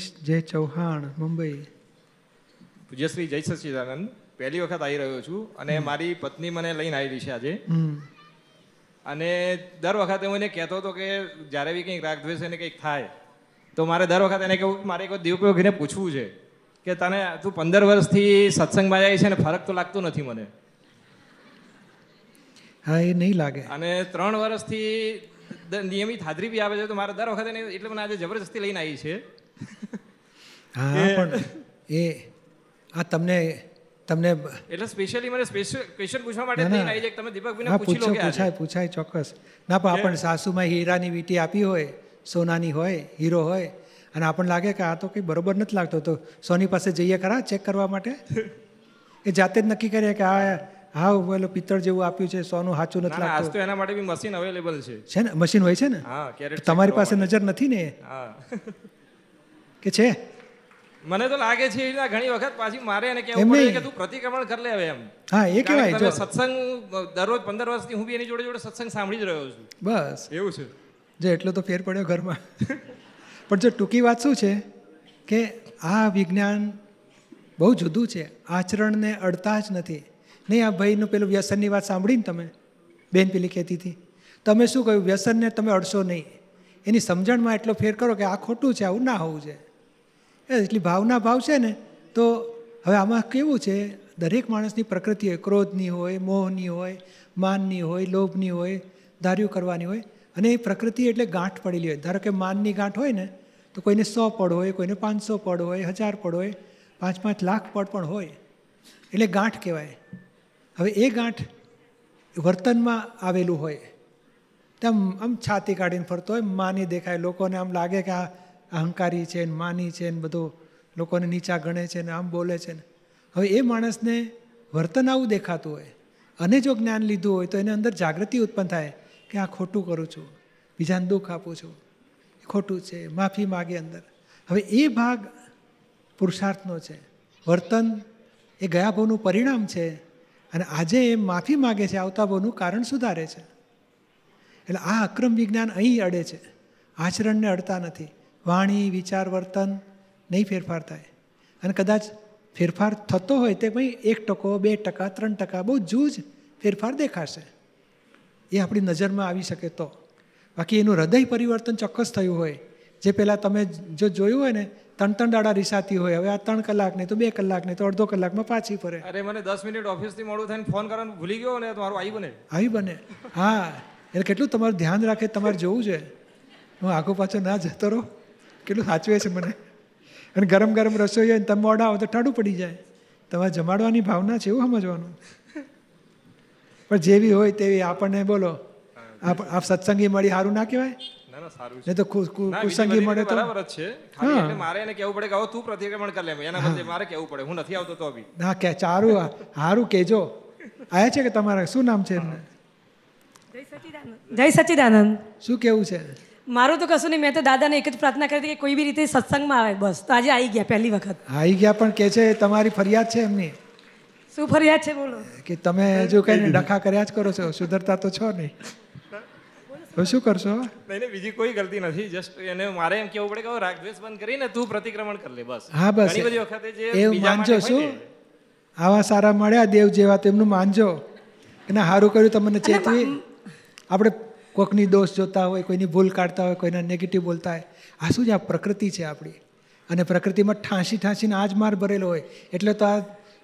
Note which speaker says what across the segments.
Speaker 1: મનીષ જય ચૌહાણ મુંબઈ.
Speaker 2: પૂજ્યશ્રી જય સચિદાનંદ પહેલી વખત આવી રહ્યો છું અને મારી પત્ની મને લઈને આવેલી છે આજે. અને દર વખતે હું એને કહેતો હતો કે જ્યારે બી કંઈક રાગ દ્વેષ એને કંઈક થાય તો મારે દર વખતે એને કહું કે મારે કોઈ દેવપ્રયોગીને પૂછવું છે કે તને તું પંદર વર્ષથી સત્સંગમાં જાય છે ને ફરક તો લાગતો નથી મને.
Speaker 1: હા એ નહીં લાગે.
Speaker 2: અને ત્રણ વર્ષથી નિયમિત હાજરી બી આવે છે તો મારે દર વખતે એને એટલે મને આજે જબરજસ્તી લઈને આવી છે.
Speaker 1: હા પણ એ આ તમને તમને
Speaker 2: એટલે સ્પેશિયલી મને સ્પેશિયલ ક્વેશ્ચન પૂછવા માટે
Speaker 1: ના, ના.
Speaker 2: આવી છે તમે દીપકભાઈને
Speaker 1: હા
Speaker 2: પૂછી લો કે
Speaker 1: પૂછાય પૂછાય ચોક્કસ. ના પણ આપણને સાસુમાં હીરાની વીંટી આપી હોય સોનાની હોય હીરો હોય અને આપણને લાગે કે આ તો કંઈ બરોબર નથી લાગતો તો સોની પાસે જઈએ ખરા ચેક કરવા માટે? એ જાતે જ નક્કી કરીએ કે આ હા પેલો પિત્તળ જેવું આપ્યું છે સોનું સાચું નથી લાગતું.
Speaker 2: તો એના માટે બી મશીન અવેલેબલ છે.
Speaker 1: છે ને? મશીન હોય છે ને? તમારી પાસે નજર નથી ને?
Speaker 2: હા.
Speaker 1: કે છે?
Speaker 2: મને તો લાગે છે એવી ઘણી વખત પાછી મારે એને કેવું પડે કે તું પ્રતિક્રમણ કરી લે હવે એમ.
Speaker 1: હા એ કહેવાય
Speaker 2: તમે
Speaker 1: જો.
Speaker 2: સત્સંગ દરરોજ પંદર વર્ષથી હું બી એની જોડે જોડે સત્સંગ સાંભળી જ રહ્યો છું.
Speaker 1: બસ.
Speaker 2: એવું છે.
Speaker 1: જે એટલો તો ફેર પડ્યો ઘરમાં. પણ જો ટૂંકી વાત શું છે? કે આ વિજ્ઞાન બહુ જુદું છે. આચરણને અડતા જ નથી. નહીં આ ભાઈનું પેલું વ્યસનની વાત સાંભળીને તમે? બેન પેલી કહેતી હતી. તમે શું કહ્યું? વ્યસનને તમે અડશો નહીં. એની સમજણમાં એટલો ફેર કરો કે આ ખોટું છે આવું ના હોવું છે એ એટલી ભાવના ભાવ છે ને, તો હવે આમાં કેવું છે? દરેક માણસની પ્રકૃતિ હોય, ક્રોધની હોય, મોહની હોય, માનની હોય, લોભની હોય, ધાર્યું કરવાની હોય, અને એ પ્રકૃતિ એટલે ગાંઠ પડેલી હોય. ધારો કે માનની ગાંઠ હોય ને, તો કોઈને સો પડ હોય, કોઈને પાંચસો પડ હોય, હજાર પડ હોય, પાંચ પાંચ લાખ પડ પણ હોય. એટલે ગાંઠ કહેવાય. હવે એ ગાંઠ વર્તનમાં આવેલું હોય. તેમ આમ છાતી કાઢીને ફરતો હોય, માની દેખાય, લોકોને આમ લાગે કે આ અહંકારી છે ને માની છે ને બધો લોકોને નીચા ગણે છે ને આમ બોલે છે ને. હવે એ માણસને વર્તન આવું દેખાતું હોય, અને જો જ્ઞાન લીધું હોય તો એને અંદર જાગૃતિ ઉત્પન્ન થાય કે આ ખોટું કરું છું, બીજાને દુઃખ આપું છું, એ ખોટું છે, માફી માગે અંદર. હવે એ ભાગ પુરુષાર્થનો છે. વર્તન એ ગયા ભાવનું પરિણામ છે, અને આજે એ માફી માગે છે આવતા ભાવનું કારણ સુધારે છે. એટલે આ અક્રમ વિજ્ઞાન અહીં અડે છે. આચરણને અડતા નથી. વાણી વિચાર વર્તન નહીં ફેરફાર થાય. અને કદાચ ફેરફાર થતો હોય તે ભાઈ એક ટકો બે ટકા ત્રણ ટકા બહુ જૂજ ફેરફાર દેખાશે. એ આપણી નજરમાં આવી શકે તો. બાકી એનું હૃદય પરિવર્તન ચોક્કસ થયું હોય. જે પહેલાં તમે જો જોયું હોય ને ત્રણ ત્રણ દાડા રિસાતી હોય હવે આ ત્રણ કલાક નહીં તો બે કલાક નહીં તો અડધો કલાકમાં પાછી ફરે.
Speaker 2: અરે મને દસ મિનિટ ઓફિસથી મોડું થઈને ફોન કરવાનું ભૂલી ગયો ને તો મારું આવી બને.
Speaker 1: આવી બને. હા એટલે કેટલું તમારું ધ્યાન રાખે તમારે જોવું છે. હું આગો પાછો ના જતો રહો. કેટલું સાચવે છે મને? અને ગરમ ગરમ રસોઈ હોય તમે ઓડાવો તો ઠાડું પડી જાય. તમારે જમાડવાની ભાવના છે એવું સમજવાનું. પણ જેવી હોય તેવી આપણને બોલો. આપ સત્સંગી મળી સારું ના કહેવાય?
Speaker 2: ના ના સારું છે
Speaker 1: નહીં તો કુ- કુ-
Speaker 2: ના,
Speaker 1: કુસંગી મળે તો?
Speaker 2: છે. મારે એને કહેવું પડે કે હવે તું પ્રતિક્રમણ કરી લે. એના બદલે મારે કહેવું પડે. હું નથી આવતો તો બી.
Speaker 1: ના કે ચારું સારું કેજો આયા છે કે તમારા? શું નામ છે એમને?
Speaker 3: જય સચિદાનંદ. જય
Speaker 1: શું કેવું છે?
Speaker 3: મારું તો કશું નહીં મેં તો દાદાને એક જ પ્રાર્થના કરી હતી કે કોઈ બી રીતે સત્સંગમાં આવે. બસ તો આજે આવી ગયા પહેલી વખત.
Speaker 1: આવી ગયા પણ કે છે તમારી ફરિયાદ છે એમની?
Speaker 3: શું ફરિયાદ છે બોલો.
Speaker 1: કે તમે હજુ કઈ ડખા કર્યા જ કરો છો સુધરતા તો છો નહીં. તો શું કરશો?
Speaker 2: નહીં નહીં, બીજી કોઈ ગલતી નથી જસ્ટ એને મારે એમ કેવું પડે કે રાગદ્વેષ બંધ કરીને તું પ્રતિક્રમણ કરી લે બસ.
Speaker 1: હા બસ.
Speaker 2: ઘણી બધી વખતે જે
Speaker 1: એવું માનજો શું? આવા સારા મળ્યા દેવ જેવા તેમનું માનજો. એને સારું કર્યું તમને ચેતવી. આપણે કોકની દોષ જોતા હોય કોઈની ભૂલ કાઢતા હોય કોઈના નેગેટિવ બોલતા હોય. આ શું છે? આ પ્રકૃતિ છે આપણી. અને પ્રકૃતિમાં ઠાંસી ઠાંસીને આ જ માર ભરેલો હોય. એટલે તો આ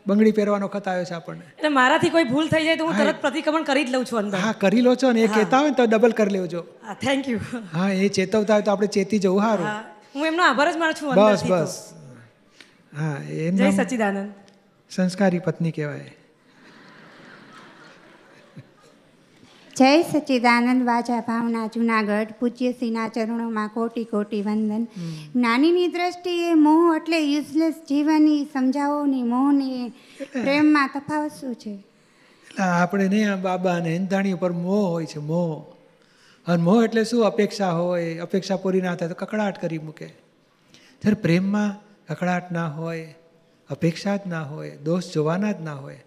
Speaker 1: બંગડી પહેરવાનો વખત આવ્યો છે આપણને.
Speaker 3: એટલે મારાથી કોઈ ભૂલ થઈ જાય તો હું તરત પ્રતિક્રમણ કરી જ લઉં છું અંદર.
Speaker 1: હા કરી લો છો ને. એ કહેતા હોય તો ડબલ કરી લેજો.
Speaker 3: થેન્ક યુ
Speaker 1: હા એ ચેતવતા હોય તો આપણે ચેતી જવું સારું.
Speaker 3: હું એમનો આભાર જ માનું છું
Speaker 1: બસ બસ. હા એ
Speaker 3: જય સચ્ચિદાનંદ
Speaker 1: સંસ્કારી પત્ની કહેવાય.
Speaker 4: જય સચ્ચિદાનંદ વાજા ભાવના જુનાગઢ પૂજ્ય સિંહના ચરણોમાં કોટી કોટી વંદન. જ્ઞાનીની દ્રષ્ટિએ મોહ એટલે યુઝલેસ જીવનની સમજાવો ને મોહને પ્રેમમાં તફાવત શું છે?
Speaker 1: એટલે આપણે નહીં આ બાબા અને હિંદાણી ઉપર મોહ હોય છે મોહ. અને મોહ એટલે શું? અપેક્ષા હોય અપેક્ષા પૂરી ના થાય તો કકડાટ કરી મૂકે. જ્યારે પ્રેમમાં કકડાટ ના હોય અપેક્ષા જ ના હોય દોષ જોવાના જ ના હોય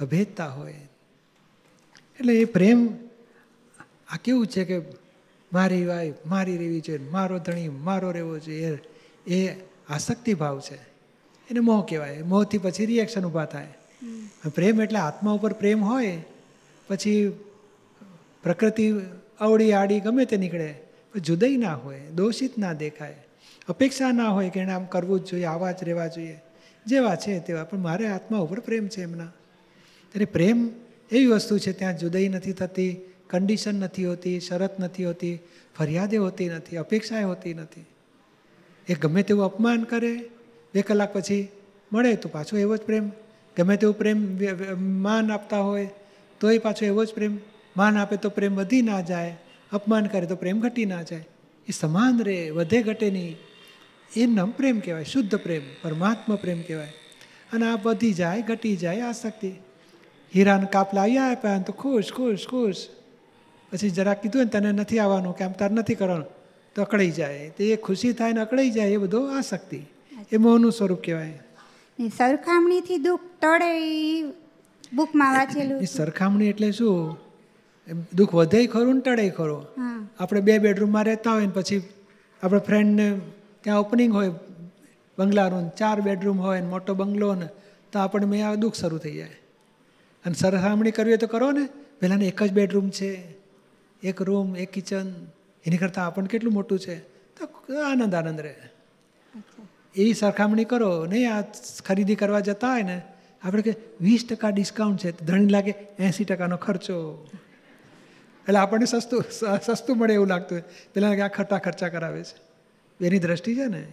Speaker 1: અભેદતા હોય. એટલે એ પ્રેમ આ કેવું છે કે મારી વાય મારી રહેવી જોઈએ મારો ધણી મારો રહેવો જોઈએ એ આસક્તિ ભાવ છે. એને મોહ કહેવાય. મોહથી પછી રિએક્શન ઊભા થાય. પ્રેમ એટલે આત્મા ઉપર પ્રેમ હોય પછી પ્રકૃતિ અવળી આડી ગમે તે નીકળે પણ જુદાઈ ના હોય દોષિત ના દેખાય. અપેક્ષા ના હોય કે એને આમ કરવું જ જોઈએ આવા જ રહેવા જોઈએ. જેવા છે તેવા પણ મારે આત્મા ઉપર પ્રેમ છે એમના. ત્યારે પ્રેમ એવી વસ્તુ છે ત્યાં જુદાઈ નથી થતી. કન્ડિશન નથી હોતી, શરત નથી હોતી, ફરિયાદે હોતી નથી, અપેક્ષાએ હોતી નથી. એ ગમે તેવું અપમાન કરે, બે કલાક પછી મળે તો પાછો એવો જ પ્રેમ. ગમે તેવું પ્રેમ માન આપતા હોય, તોય પાછો એવો જ પ્રેમ. માન આપે તો પ્રેમ વધી ના જાય, અપમાન કરે તો પ્રેમ ઘટી ના જાય. એ સમાન રહે વધે ઘટે નહીં. એ નમ પ્રેમ કહેવાય, શુદ્ધ પ્રેમ, પરમાત્મા પ્રેમ કહેવાય. અને આ વધી જાય, ઘટી જાય, આસક્તિ. હીરાને કાપ આવ્યા આપ્યા તો ખુશ ખુશ ખુશ. પછી જરા કીધું ને તને નથી આવવાનું કે આમ તાર નથી કરવાનું. તો અકળાઈ જાય. તો એ ખુશી થાય ને અકળાઈ જાય એ બધો આસક્તિ. એ મોહનું સ્વરૂપ કહેવાય.
Speaker 4: સરખામણીથી દુઃખ ટળે બુકમાં વાંચેલું
Speaker 1: સરખામણી એટલે શું? દુઃખ વધે ખરું ને ટળે ખરું? આપણે બે બેડરૂમમાં રહેતા હોય ને પછી આપણે ફ્રેન્ડને ત્યાં ઓપનિંગ હોય બંગલાનું ચાર બેડરૂમ હોય ને મોટો બંગલો ને તો આપણને મેં આ દુઃખ શરૂ થઈ જાય. અને સરખામણી કરવી હોય તો કરો ને પહેલાંને એક જ બેડરૂમ છે. એક રૂમ એક કિચન એની કરતાં આપણને કેટલું મોટું છે? તો આનંદ આનંદ રહે. એવી સરખામણી કરો. નહીં આ ખરીદી કરવા જતા હોય ને આપણે કે વીસ ટકા ડિસ્કાઉન્ટ છે. તો ધણી લાગે એંસી ટકાનો ખર્ચો. એટલે આપણને સસ્તું સ- સસ્તું મળે એવું લાગતું હોય. પેલા આ ખર્ચા ખર્ચા કરાવે છે. એની દ્રષ્ટિ છે ને.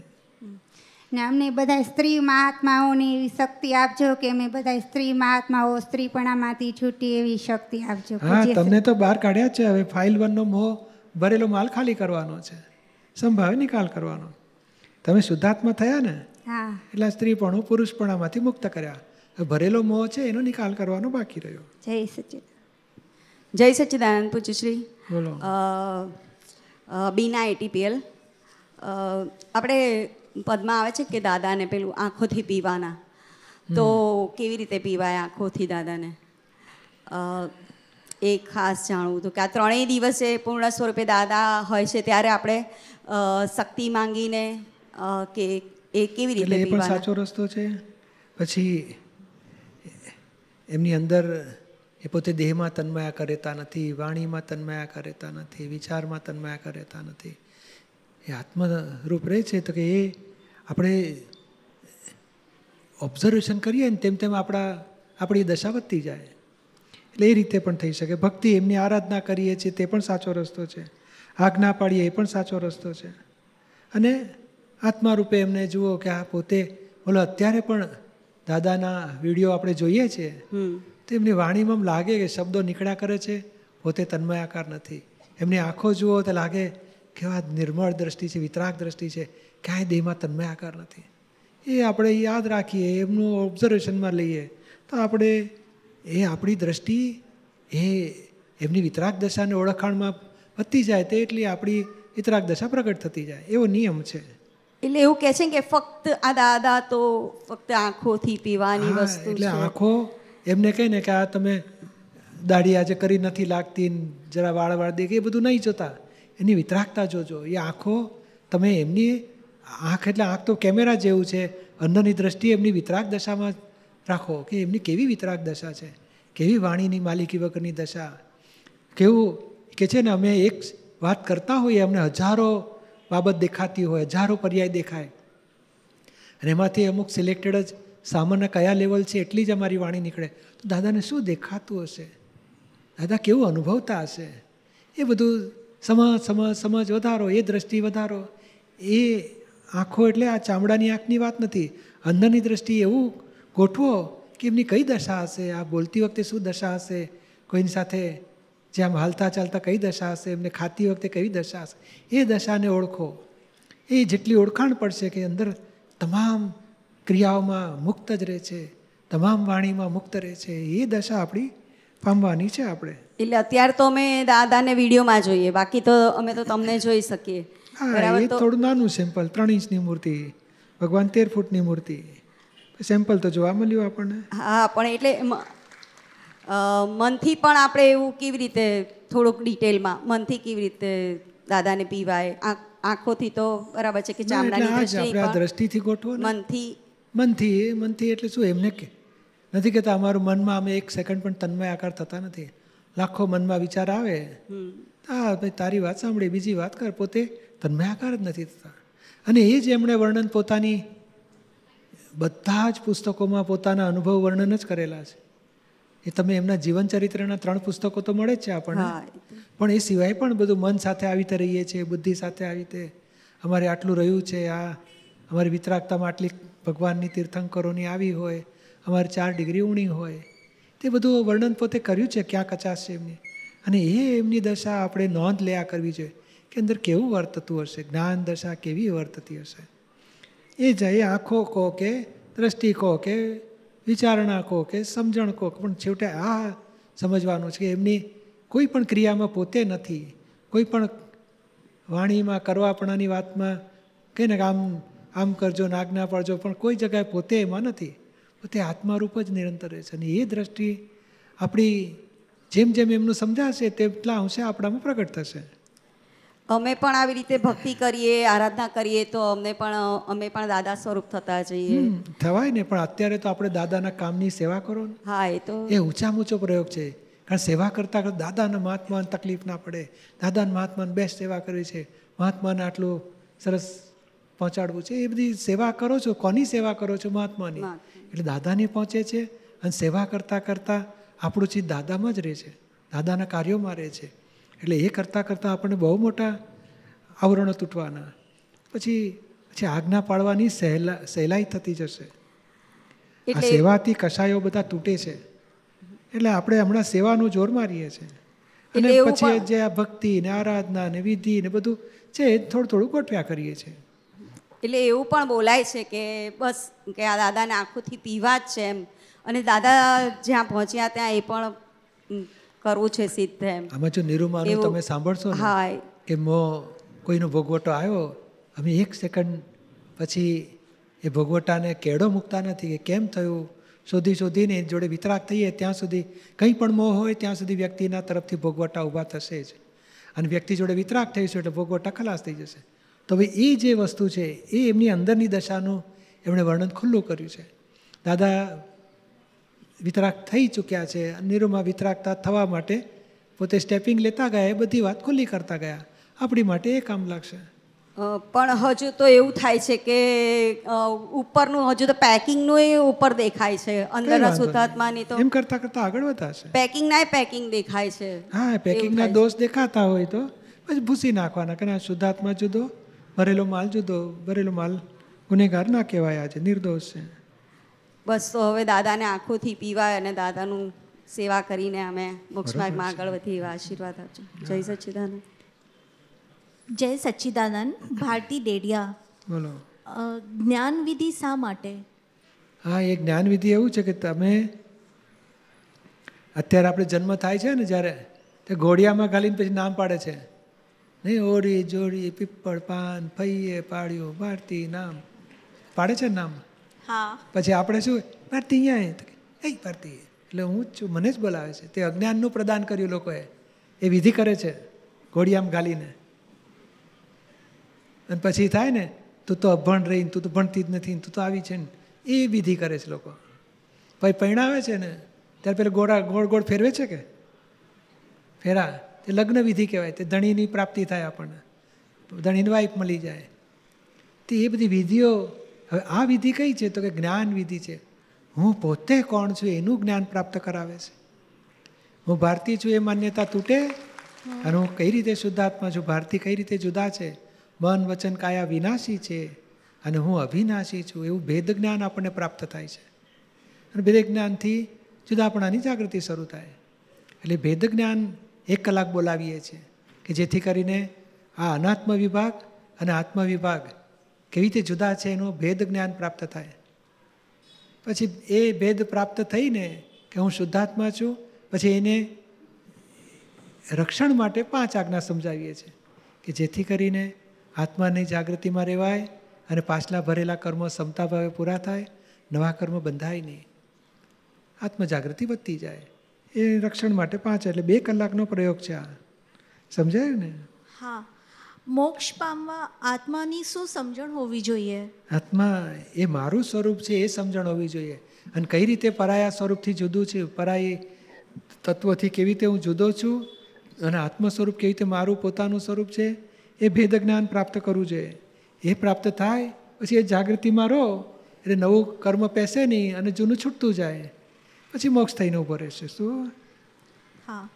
Speaker 4: ને અમને બધા સ્ત્રી મહાત્માઓની એવી શક્તિ આપજો કે અમે બધા સ્ત્રી મહાત્માઓ સ્ત્રીપણામાંથી છૂટી એવી શક્તિ આપજો.
Speaker 1: હા તમને તો બહાર કાઢ્યા જ છે. હવે ફાઇલ વનનો મોહ ભરેલો માલ ખાલી કરવાનો છે. સંભાવે નિકાલ કરવાનો. તમે શુદ્ધાત્મા થયા ને
Speaker 4: હા.
Speaker 1: એટલે સ્ત્રીપણું પુરુષપણામાંથી મુક્ત કર્યા. ભરેલો મોહ છે એનો નિકાલ કરવાનો બાકી રહ્યો.
Speaker 4: જય સચિદ
Speaker 5: જય સચ્ચિદાનંદ પૂજ્યશ્રી
Speaker 1: બોલો.
Speaker 5: બીના એટીપીએલ આપણે પદમાં આવે છે કે દાદાને પેલું આંખોથી પીવાના. તો કેવી રીતે પીવાય આંખોથી દાદાને? એ ખાસ જાણવું. હતું કે આ ત્રણેય દિવસે પૂર્ણ સ્વરૂપે દાદા હોય છે ત્યારે આપણે શક્તિ માંગીને કે એ કેવી રીતે
Speaker 1: એ પણ સાચો રસ્તો છે. પછી એમની અંદર એ પોતે દેહમાં તન્મયા કરેતા નથી વાણીમાં તન્મયા કરેતા નથી વિચારમાં તન્મયા કરેતા નથી. એ આત્મરૂપ રહે છે તો કે એ આપણે ઓબ્ઝર્વેશન કરીએ ને તેમ તેમ આપણા આપણી દશા વધતી જાય. એટલે એ રીતે પણ થઈ શકે. ભક્તિ એમની આરાધના કરીએ છીએ તે પણ સાચો રસ્તો છે. આજ્ઞા પાડીએ એ પણ સાચો રસ્તો છે. અને આત્મા રૂપે એમને જુઓ કે આ પોતે બોલો અત્યારે પણ દાદાના વીડિયો આપણે જોઈએ છીએ. તો એમની વાણીમાં લાગે કે શબ્દો નીકળ્યા કરે છે. પોતે તન્મયાકાર નથી. એમની આંખો જુઓ તો લાગે કેવા નિર્મળ દ્રષ્ટિ છે વિતરાગ દ્રષ્ટિ છે. ક્યાંય દેહમાં તન્મયાકાર નથી. એ આપણે યાદ રાખીએ એમનું ઓબ્ઝર્વેશનમાં લઈએ તો આપણે એ આપણી દ્રષ્ટિ એ એમની વિતરાગ દશાને ઓળખાણમાં વધતી જાય તે એટલી આપણી વિતરાગ દશા પ્રગટ થતી જાય. એવો નિયમ છે.
Speaker 5: એટલે એવું કહે છે કે ફક્ત આ દાદા તો ફક્ત આંખોથી પીવાની વસ્તુ
Speaker 1: એટલે આંખો એમને કહે ને કે આ તમે દાઢી આજે કરી નથી લાગતી જરા વાળ વાળ દેખે એ બધું નહીં જોતા. એની વિતરાગતા જોજો. એ આંખો તમે એમની આંખ એટલે આંખ તો કેમેરા જેવું છે. અંદરની દ્રષ્ટિ એમની વિતરાગ દશામાં રાખો કે એમની કેવી વિતરાગ દશા છે? કેવી વાણીની માલિકી વગરની દશા? કેવું કે છે ને, અમે એક વાત કરતા હોઈએ, અમને હજારો બાબત દેખાતી હોય, હજારો પર્યાય દેખાય. અને એમાંથી અમુક સિલેક્ટેડ જ સામાન્ય કયા લેવલ છે, એટલી જ અમારી વાણી નીકળે. તો દાદાને શું દેખાતું હશે? દાદા, કેવું અનુભવતા હશે? એ બધું સમજ સમજ સમજ વધારો, એ દ્રષ્ટિ વધારો, એ આંખો એટલે આ ચામડાની આંખની વાત નથી. અંદરની દ્રષ્ટિ એવું ગોઠવો કે એમની કઈ દશા હશે, આ બોલતી વખતે શું દશા હશે, કોઈની સાથે જે આમ હાલતા ચાલતા કઈ દશા હશે, એમને ખાતી વખતે કઈ દશા હશે, એ દશાને ઓળખો. એ જેટલી ઓળખાણ પડશે કે અંદર તમામ ક્રિયાઓમાં મુક્ત જ રહે છે, તમામ વાણીમાં મુક્ત રહે છે, એ દશા આપણી પામવાની છે આપણે.
Speaker 5: એટલે અત્યારે તો અમે દાદાને વિડીયોમાં જોઈએ, બાકી તો અમે તો તમને જોઈ શકીએ.
Speaker 1: હા એ થોડું નાનું સેમ્પલ ત્રણ ઇંચની મૂર્તિ ભગવાન તેર ફૂટની મૂર્તિ. સેમ્પલ તો જોવા મળ્યું આપણને.
Speaker 5: હા પણ એટલે મનથી પણ આપણે એવું કેવી રીતે થોડુંક ડિટેલમાં મનથી કેવી રીતે દાદાને પીવાય આંખ આંખોથી તો બરાબર છે કે ચામડાની
Speaker 1: આ
Speaker 5: દ્રષ્ટિ
Speaker 1: આપણે આ દ્રષ્ટિથી ગોઠવો
Speaker 5: મનથી.
Speaker 1: મનથી એ મનથી એટલે શું એમને કે નથી કહેતા અમારું મનમાં અમે એક સેકન્ડ પણ તન્મય આકાર થતા નથી. લાખો મનમાં વિચાર આવે. હા ભાઈ તારી વાત સાંભળી બીજી વાત કર પોતે તન્મય આકાર જ નથી થતા. અને એ જ એમણે વર્ણન પોતાની બધા જ પુસ્તકોમાં પોતાના અનુભવ વર્ણન જ કરેલા છે. એ તમે એમના જીવન ચરિત્રના ત્રણ પુસ્તકો તો મળે જ છે આપણને. પણ એ સિવાય પણ બધું મન સાથે આવી રીતે રહીએ છીએ બુદ્ધિ સાથે આવી રીતે અમારે આટલું રહ્યું છે આ અમારી વિતરાગતામાં આટલી ભગવાનની તીર્થંકરોની આવી હોય અમારી ચાર ડિગ્રી ઊણી હોય તે બધું વર્ણન પોતે કર્યું છે ક્યાં કચાશ છે એમની. અને એ એમની દશા આપણે નોંધ લેયા કરવી જોઈએ. કે અંદર કેવું વર્તતું હશે? જ્ઞાન દશા કેવી વર્તતી હશે? એ જાય આંખો કહો કે, દ્રષ્ટિ કહો કે, વિચારણા કહો કે, સમજણ કહો પણ છેવટે આ સમજવાનું છે કે એમની કોઈ પણ ક્રિયામાં પોતે નથી. કોઈ પણ વાણીમાં, કરવાપણાની વાતમાં, કે આમ આમ કરજો નાગના પાડજો, પણ કોઈ જગ્યાએ પોતે એમાં નથી. પોતે આત્મારૂપ જ નિરંતર રહે છે. અને એ દ્રષ્ટિ આપણી જેમ જેમ એમનું સમજાશે, તેટલા અંશે આપણામાં પ્રગટ થશે.
Speaker 5: અમે પણ આવી રીતે ભક્તિ કરીએ આરાધના કરીએ તો અમને પણ અમે પણ દાદા સ્વરૂપ થતા જઈએ.
Speaker 1: થવાય ને પણ અત્યારે તો આપણે દાદાના કામની સેવા કરો ને.
Speaker 5: હા એ તો.
Speaker 1: એ ઊંચામાં ઊંચો પ્રયોગ છે. કારણ સેવા કરતાં કરતા દાદાના મહાત્માને તકલીફ ના પડે. દાદાના મહાત્માને બેસ્ટ સેવા કરવી છે. મહાત્માને આટલું સરસ પહોંચાડવું છે. એ બધી સેવા કરો છો. કોની સેવા કરો છો? મહાત્માની. એટલે દાદાને પહોંચે છે અને સેવા કરતાં કરતાં આપણું ચીજ દાદામાં જ રહે છે. દાદાના કાર્યોમાં રહે છે. એટલે એ કરતાં કરતાં આપણને બહુ મોટા આવરણો તૂટવાના. પછી પછી આજ્ઞા પાડવાની સહેલા સહેલાઈ થતી જશે. આ
Speaker 5: એટલે
Speaker 1: સેવાથી કશાયો બધા તૂટે છે. એટલે આપણે હમણાં સેવાનું જોર મારીએ છીએ. અને પછી જે આ ભક્તિ ને આરાધના ને વિધિ ને બધું છે થોડું થોડું ગોઠવ્યા કરીએ છીએ.
Speaker 5: એટલે એવું પણ બોલાય છે કે બસ કે આ દાદાને આંખોથી પીવા જ છે એમ. અને દાદા જ્યાં પહોંચ્યા ત્યાં એ પણ કરવું છે સિદ્ધ એમ.
Speaker 1: આમાં જો નિરૂમાનું તમે સાંભળશો
Speaker 5: હા
Speaker 1: કે મો કોઈનો ભોગવટો આવ્યો અમે એક સેકન્ડ પછી એ ભોગવટાને કેડો મૂકતા નથી કે કેમ થયું? શોધી શોધીને એની જોડે વિતરાગ થઈએ ત્યાં સુધી કંઈ પણ મોહ હોય ત્યાં સુધી વ્યક્તિના તરફથી ભોગવટા ઊભા થશે જ. અને વ્યક્તિ જોડે વિતરાગ થઈશું એટલે ભોગવટા ખલાસ થઈ જશે. તો હવે એ જે વસ્તુ છે એ એમની અંદરની દશાનું એમણે વર્ણન ખુલ્લું કર્યું છે. દાદા વિતરાગ થઈ ચૂક્યા છે. નિરૂમાં વિતરાગતા થવા માટે પોતે સ્ટેપિંગ લેતા ગયા એ બધી વાત ખુલ્લી કરતા ગયા. આપણી માટે એ કામ લાગશે.
Speaker 5: પણ હજુ તો એવું થાય છે કે ઉપરનું હજુ તો પેકિંગનું એ ઉપર દેખાય છે.
Speaker 1: અંદર
Speaker 5: શુદ્ધાત્માની તો
Speaker 1: એમ કરતા કરતા આગળ વધાશે.
Speaker 5: પેકિંગ ના પેકિંગ દેખાય છે.
Speaker 1: હા પેકિંગના દોષ દેખાતા હોય તો પછી ભૂસી નાખવાના. કે ના શુદ્ધાત્મા જુદો ભરેલો માલ જુદો. ભરેલો માલ ગુનેગાર ના કહેવાય આજે નિર્દોષ છે.
Speaker 5: બસ તો હવે દાદાને આંખોથી પીવાય અને દાદાનું સેવા કરીને અમે મોક્ષ માર્ગમાં આગળ વધીએ એવા આશીર્વાદ આપજો. જય સચ્ચિદાનંદ.
Speaker 6: જય સચ્ચિદાનંદ ભારતી ડેડિયા.
Speaker 1: બોલો.
Speaker 6: જ્ઞાનવિધિ શા માટે?
Speaker 1: હા એ જ્ઞાનવિધિ એવું છે કે તમે અત્યારે આપણે જન્મ થાય છે ને જ્યારે તે ઘોડિયામાં ઘાલીને પછી નામ પાડે છે. નહીં ઓરી જોડી પીપળ પાન ફૈયે પાડ્યું ભારતી નામ. પાડે છે નામ?
Speaker 6: હા
Speaker 1: પછી આપણે શું? ભારતી અહીંયા એ ભારતી, એટલે હું જ છું, મને જ બોલાવે છે. તે અજ્ઞાનનું પ્રદાન કર્યું લોકોએ. એ વિધિ કરે છે, ઘોડિયામ ગાલીને. અને પછી થાય ને, તું તો અભણ રહીને તું તો ભણતી જ નથી તું તો આવી છે ને. એ વિધિ કરે છે લોકો. પછી પરિણાવે છે ને, ત્યારે પેલા ગોળા ગોળ ગોળ ફેરવે છે કે? ફેરા. તે લગ્ન વિધિ કહેવાય. તે ધણીની પ્રાપ્તિ થાય આપણને. ધણીની વાઈફ મળી જાય. તે એ બધી વિધિઓ હવે આ વિધિ કઈ છે? તો કે જ્ઞાન વિધિ છે. હું પોતે કોણ છું એનું જ્ઞાન પ્રાપ્ત કરાવે છે. હું ભારતીય છું એ માન્યતા તૂટે અને હું કઈ રીતે શુદ્ધાત્મા છું? ભારતી કઈ રીતે જુદા છે? મન, વચન, કાયા વિનાશી છે? અને હું અવિનાશી છું? એવું ભેદ જ્ઞાન આપણને પ્રાપ્ત થાય છે. અને ભેદ જ્ઞાનથી જુદાપણાની જાગૃતિ શરૂ થાય. એટલે ભેદ જ્ઞાન એક કલાક બોલાવીએ છીએ કે જેથી કરીને આ અનાત્મ વિભાગ અને આત્મ વિભાગ કેવી રીતે જુદા છે એનું ભેદ જ્ઞાન પ્રાપ્ત થાય? પછી એ ભેદ પ્રાપ્ત થઈને કે હું શુદ્ધાત્મા છું, પછી એને રક્ષણ માટે પાંચ આજ્ઞા સમજાવીએ છીએ કે જેથી કરીને આત્માની જાગૃતિમાં રહેવાય અને પાછલા ભરેલા કર્મો ક્ષમતા ભાવે પૂરા થાય, નવા કર્મ બંધાય નહીં. આત્મજાગૃતિ વધતી જાય. એ રક્ષણ માટે પાંચ એટલે બે કલાકનો પ્રયોગ છે આ. સમજાયું ને?
Speaker 6: હા. મોક્ષ પામવા આત્માની શું સમજણ હોવી જોઈએ?
Speaker 1: આત્મા એ મારું સ્વરૂપ છે એ સમજણ હોવી જોઈએ. અને કઈ રીતે પરાયા સ્વરૂપથી જુદું છે? પરાય તત્વથી કેવી રીતે હું જુદો છું? અને આત્મ સ્વરૂપ કેવી રીતે મારું પોતાનું સ્વરૂપ છે? એ ભેદ જ્ઞાન પ્રાપ્ત કરવું જોઈએ. એ પ્રાપ્ત થાય પછી એ જાગૃતિમાં રહો. એટલે નવું કર્મ પેસે નહીં અને જૂનું છૂટતું જાય. પછી મોક્ષ થઈને ઊભો રહેશે. શું?
Speaker 6: હા.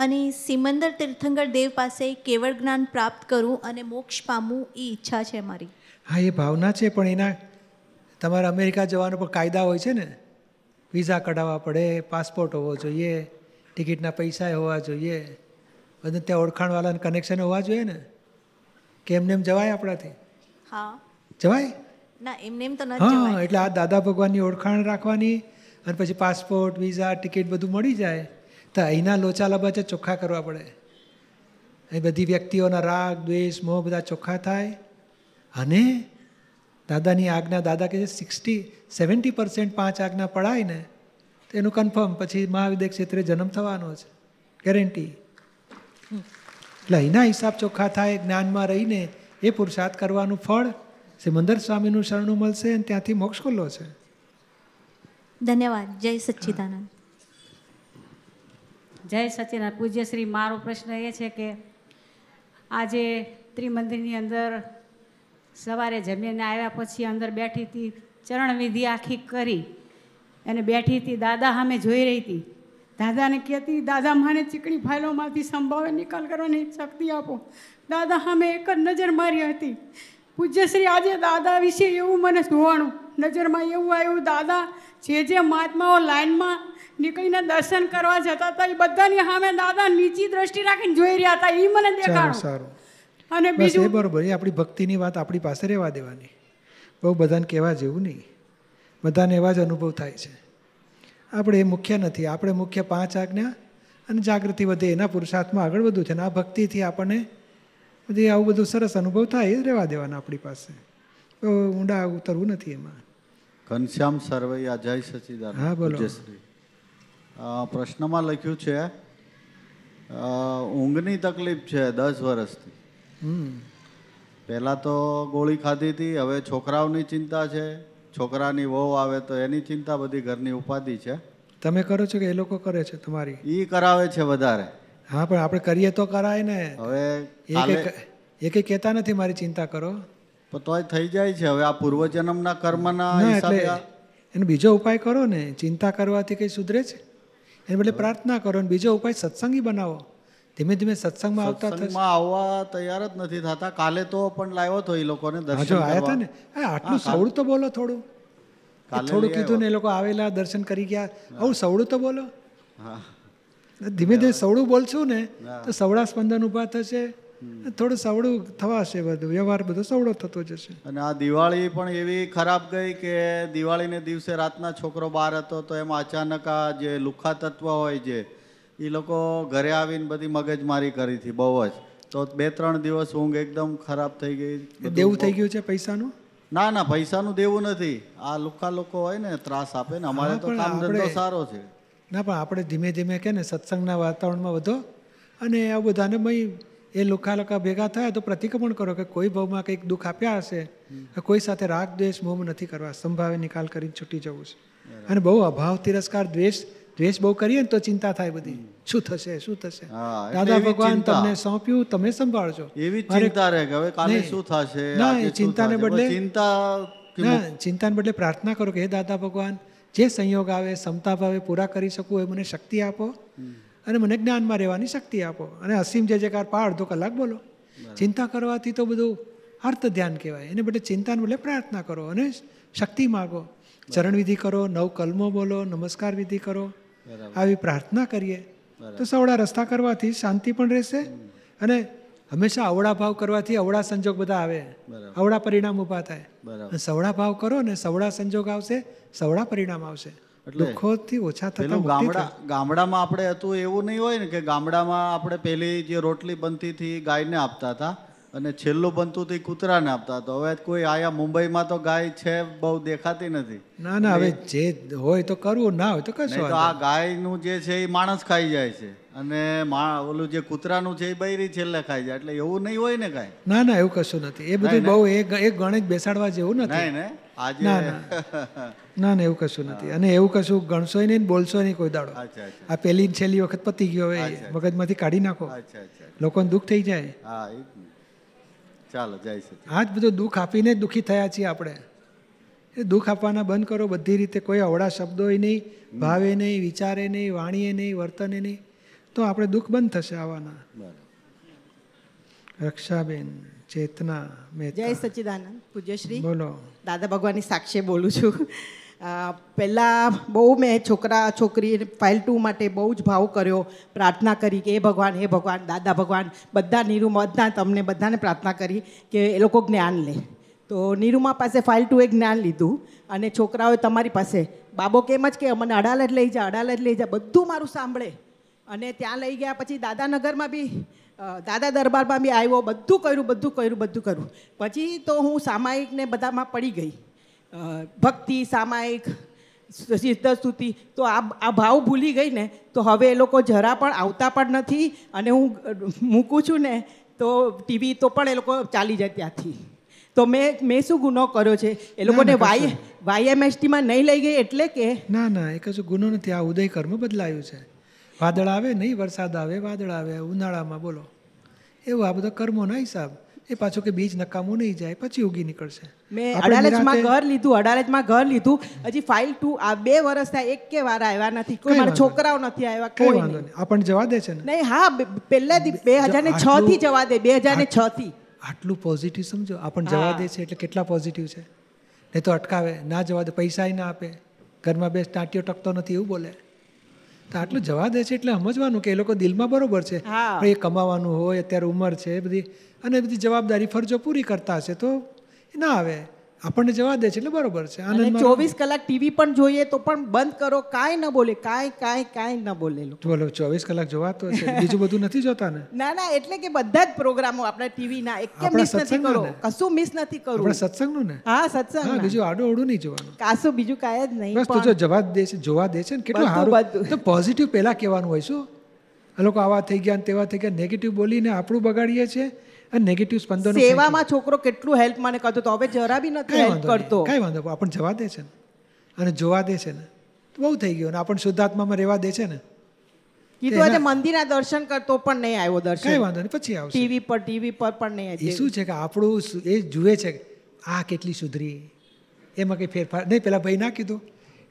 Speaker 6: અને સિમંદર તીર્થંકર દેવ પાસે કેવળ જ્ઞાન પ્રાપ્ત કરું અને મોક્ષ પામવું એ ઈચ્છા છે મારી.
Speaker 1: હા એ ભાવના છે પણ એના તમારે અમેરિકા જવાનો પણ કાયદા હોય છે ને. વિઝા કઢાવવા પડે પાસપોર્ટ હોવો જોઈએ ટિકિટના પૈસા હોવા જોઈએ બધું ત્યાં ઓળખાણવાળાને કનેક્શન હોવા જોઈએ ને. કે એમને એમ જવાય આપણાથી?
Speaker 6: હા.
Speaker 1: જવાય?
Speaker 6: ના એમને એમ તો ન
Speaker 1: હા એટલે આ દાદા ભગવાનની ઓળખાણ રાખવાની અને પછી પાસપોર્ટ વિઝા ટિકિટ બધું મળી જાય. તો અહીંના લોચા લબાચા ચોખ્ખા કરવા પડે. એ બધી વ્યક્તિઓના રાગ, દ્વેષ, મોહ બધા ચોખ્ખા થાય. અને દાદાની આજ્ઞા, દાદા કે સિક્સટી, સેવન્ટી પર્સન્ટ પાંચ આજ્ઞા પડાય ને, તો એનું કન્ફર્મ પછી મહાવિદ્ય ક્ષેત્રે જન્મ થવાનો છે. ગેરંટી એટલે અહીંના હિસાબ ચોખ્ખા થાય, જ્ઞાનમાં રહીને એ પુરુષાર્થ કરવાનું ફળ સિમંદર સ્વામીનું શરણું મળશે અને ત્યાંથી મોક્ષ ખુલ્લો છે.
Speaker 6: ધન્યવાદ. જય સચ્ચિદાનંદ.
Speaker 7: જય સચિનારાયણ પૂજ્ય શ્રી, મારો પ્રશ્ન એ છે કે આજે ત્રિમંદિરની અંદર સવારે જમીને આવ્યા પછી અંદર બેઠી હતી, ચરણવિધિ આખી કરી, અને બેઠી હતી, દાદા સામે જોઈ રહી હતી. દાદાને કહેતી, દાદા, મને ચીકણી ફાઇલોમાંથી સંભાવે નિકાલ કરવાની શક્તિ આપો. દાદા સામે એક જ નજર મારી હતી. પૂજ્યશ્રી આજે દાદા વિશે એવું મને જોવાનું નજરમાં એવું આવ્યું દાદા જે જે મહાત્માઓ લાઈનમાં નીકળીને દર્શન કરવા જતા હતા એ બધાની સામે દાદા નીચી દ્રષ્ટિ રાખીને જોઈ રહ્યા હતા એ મને દેખાડું
Speaker 1: સારું.
Speaker 7: અને બીજું?
Speaker 1: બરોબર એ આપણી ભક્તિની વાત આપણી પાસે રહેવા દેવાની. બહુ બધાને કહેવા જેવું નહીં. બધાને એવા જ અનુભવ થાય છે. આપણે એ મુખ્ય નથી આપણે મુખ્ય પાંચ આજ્ઞા અને જાગૃતિ વધે એના પુરુષાર્થમાં આગળ વધવું છે અને આ ભક્તિથી આપણને બધી આવું બધું સરસ અનુભવ થાય એ રહેવા દેવાના આપણી પાસે. બહુ ઊંડા ઉતરવું નથી એમાં.
Speaker 8: ઘનશ્યામ સરવૈયા જય સચિદાન
Speaker 1: હા, બોલો.
Speaker 8: પ્રશ્નમાં લખ્યું છે ઊંઘની તકલીફ છે દસ વર્ષથી. પહેલાં તો ગોળી ખાધી હતી હવે છોકરાઓની ચિંતા છે છોકરાની વહુ આવે તો એની ચિંતા બધી ઘરની ઉપાધિ છે.
Speaker 1: તમે કરો છો કે એ લોકો કરે છે તમારી?
Speaker 8: એ કરાવે છે વધારે.
Speaker 1: હા પણ આપણે કરીએ તો કરાય ને.
Speaker 8: હવે
Speaker 1: એ કંઈ કહેતા નથી મારી ચિંતા કરો.
Speaker 8: પણ તોય થઈ જાય છે. હવે આ પૂર્વજન્મના કર્મના
Speaker 1: એટલે એનો બીજો ઉપાય કરો ને ચિંતા કરવાથી કંઈ સુધરે છે? એને બદલે પ્રાર્થના કરો ને બીજો ઉપાય સત્સંગી બનાવો. ધીમે ધીમે સત્સંગમાં આવતા થશે.
Speaker 8: સત્સંગમાં આવવા તૈયાર જ નથી થતા. કાલે તો પણ લાવ્યો તો એ લોકોને દર્શન
Speaker 1: આવ્યા હતા ને. હા આટલું સવડું તો બોલો થોડું. થોડું કીધું ને એ લોકો આવેલા દર્શન કરી ગયા. આવું સવડું તો બોલો.
Speaker 8: હા.
Speaker 1: ધીમે ધીમે સવડું બોલશું ને તો સવડા સ્પંદન ઊભા થશે. થોડું સવડું થવાશે બધું. વ્યવહાર બધો સવડો થતો જશે.
Speaker 8: અને આ દિવાળી પણ એવી ખરાબ ગઈ કે દિવાળીને દિવસે રાતના છોકરો બહાર હતો તો એમાં અચાનક આ જે લુખા તત્વ હોય છે એ લોકો ઘરે આવીને બધી મગજમારી કરી હતી બહુ જ. તો બે ત્રણ દિવસ ઊંઘ એકદમ ખરાબ થઈ ગઈ.
Speaker 1: દેવું થઈ ગયું છે પૈસાનું?
Speaker 8: ના ના પૈસાનું દેવું નથી. આ લુખા લોકો હોય ને ત્રાસ આપે ને અમારે તો કામ ધંધો સારો છે.
Speaker 1: ના પણ આપણે ધીમે ધીમે કે ને સત્સંગના વાતાવરણમાં વધો. અને આ બધાને ભાઈ એ લુખા લુખા ભેગા થયા તો પ્રતિક્રમણ કરો કે કોઈ ભાવમાં કંઈક દુઃખ આપ્યા હશે કોઈ સાથે રાગ દ્વેષ મોમ નથી કરવા. સંભાવે નિકાલ કરીને છૂટી જવું છે. અને બહુ અભાવ તિરસ્કાર દ્વેષ દ્વેષ બહુ કરીએ ને તો ચિંતા થાય બધી. શું થશે શું થશે? દાદા ભગવાન તમને સોંપ્યું તમે સંભાળજો.
Speaker 8: એવી ચિંતા રહે કે હવે કાલે શું થશે
Speaker 1: ના, ચિંતાને બદલે-
Speaker 8: ચિંતા
Speaker 1: ના ચિંતાને બદલે પ્રાર્થના કરો કે હે દાદા ભગવાન જે સંયોગ આવે ક્ષમતા ભાવે પૂરા કરી શકું એ મને શક્તિ આપો. અને મને જ્ઞાનમાં રહેવાની શક્તિ આપો. અને અસીમ જે જયકાર પા અડધો કલાક બોલો. ચિંતા કરવાથી તો બધું અર્થ ધ્યાન કહેવાય. એને બદલે ચિંતાને બદલે પ્રાર્થના કરો અને શક્તિ માગો. ચરણ વિધિ કરો નવ કલમો બોલો નમસ્કાર વિધિ કરો. આવી પ્રાર્થના કરીએ. તો સવડા રસ્તા કરવાથી શાંતિ પણ રહેશે અને હંમેશા અવળા ભાવ કરવાથી અવળા સંજોગ બધા આવે. અવળા પરિણામ ઊભા થાય. સવડા ભાવ કરો ને સવડા સંજોગ આવશે સવડા પરિણામ આવશે. દુઃખોથી ઓછા થતા
Speaker 8: ગામડા ગામડામાં આપણે હતું એવું નહીં હોય ને કે ગામડામાં આપણે પેલી જે રોટલી બનતી હતી ગાયને આપતા હતા. અને છેલ્લું બનતું હતું એ કૂતરાને આપતા તો હવે કોઈ આયા મુંબઈમાં તો ગાય છે બહુ દેખાતી નથી.
Speaker 1: ના ના હવે જે હોય તો કરવું ના હોય તો કશું
Speaker 8: તો આ ગાયનું જે છે એ માણસ ખાઈ જાય છે. અને ઓલું જે કૂતરાનું છે એ બૈરી છેલ્લે ખાઈ જાય. એટલે એવું નહીં હોય ને કાંઈ.
Speaker 1: ના ના એવું કશું નથી. એ બધું બહુ એક એક ગણિત બેસાડવા જેવું નથી.
Speaker 8: ને આજે
Speaker 1: ના, ના. ના એવું કશું નથી. અને એવું કશું ગણશો નહીં બોલશો નહીં કોઈ દાડો. આ પેલી છેલ્લી વખત પતી ગયો હવે મગજમાંથી કાઢી નાખો. લોકોને દુઃખ થઈ જાય.
Speaker 8: હા ચાલો જય સચિન
Speaker 1: આ જ બધું દુઃખ આપીને જ દુઃખી થયા છીએ આપણે. એ દુઃખ આપવાના બંધ કરો બધી રીતે કોઈ અવળા શબ્દોય નહીં ભાવે નહીં વિચારે નહીં વાણીએ નહીં વર્તને નહીં તો આપણે દુઃખ બંધ થશે આવવાના. રક્ષાબેન ચેતના
Speaker 9: જય
Speaker 1: મહેતા
Speaker 9: સચ્ચિદાનંદ પૂજ્યશ્રી
Speaker 1: બોલો.
Speaker 9: દાદા ભગવાનની સાક્ષી બોલું છું. પહેલાં બહુ મેં છોકરા, છોકરી ફાઇલ ટુ માટે બહુ જ ભાવ કર્યો. પ્રાર્થના કરી કે એ ભગવાન, હે ભગવાન, દાદા ભગવાન, બધા નિરૂમા, બધા તમને બધાને પ્રાર્થના કરી કે એ લોકો જ્ઞાન લે. તો નિરૂમા પાસે ફાઇલ ટુ એ જ્ઞાન લીધું અને છોકરાઓએ તમારી પાસે, બાબો કેમ જ કે મને અડાલજ લઈ જા, અડાલજ લઈ જા, બધું મારું સાંભળે. અને ત્યાં લઈ ગયા પછી દાદાનગરમાં બી દાદા દરબારમાં બી આવ્યો, બધું કર્યું બધું કર્યું બધું કર્યું. પછી તો હું સામાયિક ને બધામાં પડી ગઈ. ભક્તિ સામાયિક સિદ્ધસ્તુતિ તો આ આ ભાવ ભૂલી ગઈ ને તો હવે એ લોકો જરા પણ આવતા પણ નથી અને હું મૂકું છું ને તો ટીવી તો પણ એ લોકો ચાલી જાય ત્યાંથી. તો મેં મેં શું ગુનો કર્યો છે? એ લોકોને વાય. વાયએમએસટીમાં નહીં. લઈ ગઈ એટલે કે?
Speaker 1: ના ના એ કશું ગુનો નથી આ ઉદય કર્મ બદલાયું છે. વાદળ આવે નહીં વરસાદ આવે વાદળ આવે ઉનાળામાં બોલો. એવું આ બધા કર્મોના હિસાબ. એ પાછું કે બીજ નકામું નહીં જાય પછી ઉગી નીકળશે.
Speaker 9: મેં અડાલજમાં ઘર લીધું અડાલજમાં ઘર લીધું. હજી ફાઇલ ટુ આ બે વર્ષ થયા એક કે વાર આવ્યા નથી. કોઈ મારા છોકરાઓ નથી આવ્યા
Speaker 1: કઈ વાંધો
Speaker 9: નહીં.
Speaker 1: આપણને જવા દે છે ને.
Speaker 9: નહીં હા પહેલા બે હજાર ને છ થી જવા દે બે હજાર ને છ થી.
Speaker 1: આટલું પોઝિટિવ સમજો. આપણને જવા દે છે એટલે કેટલા પોઝિટિવ છે? નહીં તો અટકાવે ના જવા દે પૈસા ના આપે. ઘરમાં બે ટાંટીઓ ટકતો નથી એવું બોલે. તો આટલું જવા દે છે એટલે સમજવાનું કે એ લોકો દિલમાં બરોબર છે. એ કમાવાનું હોય અત્યારે ઉંમર છે બધી અને બધી જવાબદારી ફરજો પૂરી કરતા હશે તો એ ના આવે. આપણને જવા દે છે એટલે બરોબર છે.
Speaker 9: અને ચોવીસ કલાક ટીવી પણ જોઈએ તો પણ બંધ કરો કાંઈ ન બોલે કાંઈ કાંઈ કાંઈ ન બોલે
Speaker 1: બોલો ચોવીસ કલાક જોવાતો છે બીજું બધું નથી જોતા ને?
Speaker 9: ના ના એટલે કે બધા જ પ્રોગ્રામો આપણા ટીવીના એક કે મિસ નથી કરો? કશું મિસ નથી
Speaker 1: આપણે
Speaker 9: કરવું
Speaker 1: સત્સંગનું ને?
Speaker 9: હા
Speaker 1: હા બીજું આડું અવડું નહીં જોવાનું.
Speaker 9: કાશું બીજું કાંઈ જ નહીં
Speaker 1: બસ તું જો જવા દે છે જોવા દે છે ને કેટલું સારું. તો પોઝિટિવ પહેલાં કહેવાનું હોય શું? આ લોકો આવા થઈ ગયા ને તેવા થઈ ગયા નેગેટિવ બોલીને આપણું બગાડીએ છીએ. અને નેગેટિવ સ્પંદનો
Speaker 9: સેવામાં છોકરો કેટલું હેલ્પ મને કરતો તો હવે જરા બી નથી હેલ્પ કરતો.
Speaker 1: કાંઈ વાંધો. આપણને જવા દે છે ને. અને જોવા દે છે ને. તો બહુ થઈ ગયું. ને આપણને શુદ્ધાત્મામાં રહેવા દે છે ને.
Speaker 9: કીધું આજે મંદિરના દર્શન કરતો પણ નહીં આવ્યો દર્શન.
Speaker 1: કઈ વાંધો નહીં પછી આવશે.
Speaker 9: ટીવી પર ટીવી પર પણ નહીં આવ્યો.
Speaker 1: શું છે કે આપણું એ જુએ છે આ કેટલી સુધરી. એમાં કંઈ ફેરફાર નહીં પેલા ભાઈ ના કીધું.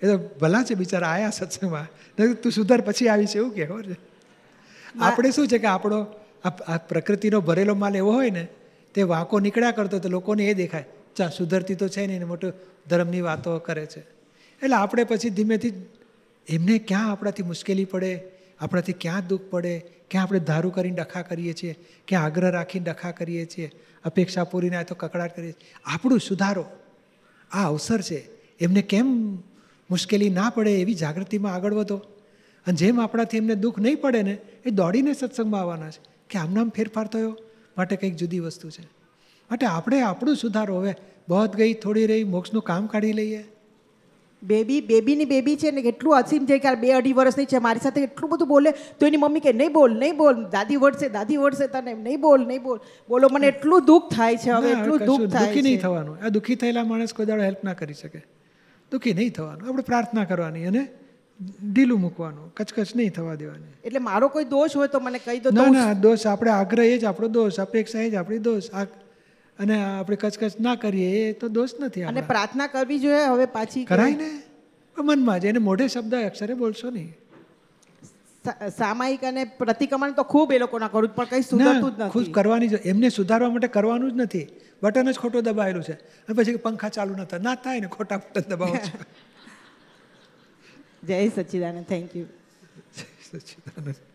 Speaker 1: એ તો ભલા છે બિચારા આયા સત્સંગમાં. તું સુધર પછી આવીશ એવું કે ખબર છે આપણે શું છે કે આપણો આ પ્રકૃતિનો ભરેલો માલ એવો હોય ને, તે વાંકો નીકળ્યા કરતો તો લોકોને એ દેખાય, ચા, સુધરતી તો છે નહીં મોટું ધર્મની વાતો કરે છે. એટલે આપણે પછી ધીમેથી એમને ક્યાં આપણાથી મુશ્કેલી પડે, આપણાથી ક્યાં દુઃખ પડે, ક્યાં આપણે ધારું કરીને ડખા કરીએ છીએ, ક્યાં આગ્રહ રાખીને ડખા કરીએ છીએ, અપેક્ષા પૂરી ના તો કકડાટ કરીએ છીએ. આપણું સુધારો, આ અવસર છે. એમને કેમ મુશ્કેલી ના પડે એવી જાગૃતિમાં આગળ વધો? અને જેમ આપણાથી એમને દુઃખ નહીં પડે ને, એ દોડીને સત્સંગમાં આવવાના છે. કે આમનામ ફેરફાર થયો? માટે કંઈક જુદી વસ્તુ છે. માટે આપણે આપણું સુધારો હવે બહત ગઈ થોડી રહી મોક્ષનું કામ કાઢી લઈએ.
Speaker 9: બેબી બેબીની બેબી છે ને એટલું અસીમ છે કે બે અઢી વર્ષની છે મારી સાથે એટલું બધું બોલે તો એની મમ્મી કે નહીં બોલ નહીં બોલ દાદી વળશે દાદી વળશે તને નહીં બોલ નહીં બોલ. બોલો મને એટલું દુઃખ થાય છે હવે એટલું દુઃખ થાય
Speaker 1: દુઃખી નહીં થવાનું. આ દુઃખી થયેલા માણસ કોઈ દાડો હેલ્પ ના કરી શકે. દુઃખી નહીં થવાનું. આપણે પ્રાર્થના કરવાની અને ઢીલું મૂકવાનું કચકચ નહીં થવા દેવાની.
Speaker 9: એટલે મારો કોઈ દોષ હોય તો મને કહી દો
Speaker 1: ના ના દોષ આપણે આગ્રહ એ જ આપણો દોષ અપેક્ષા એ જ આપણી દોષ. આ અને આપણે કચકચ ના કરીએ એ તો દોષ નથી
Speaker 9: અને પ્રાર્થના કરવી જોઈએ હવે પાછી
Speaker 1: કરાય ને? મનમાં જ એને મોઢે શબ્દ અક્ષરે બોલશો નહીં.
Speaker 9: સામાયિક અને પ્રતિક્રમણ તો ખૂબ એ લોકોના કરું પણ કંઈ સુધરતું જ નથી.
Speaker 1: કરવાની જ- એમને સુધારવા માટે કરવાનું જ નથી. બટન જ ખોટું દબાયેલું છે. અને પછી પંખા ચાલુ ન થાય ના થાય ને ખોટા બટન દબાવો છો.
Speaker 9: જય સચ્ચિદાનંદ થેન્ક યુ
Speaker 1: સચ્ચિદાનંદ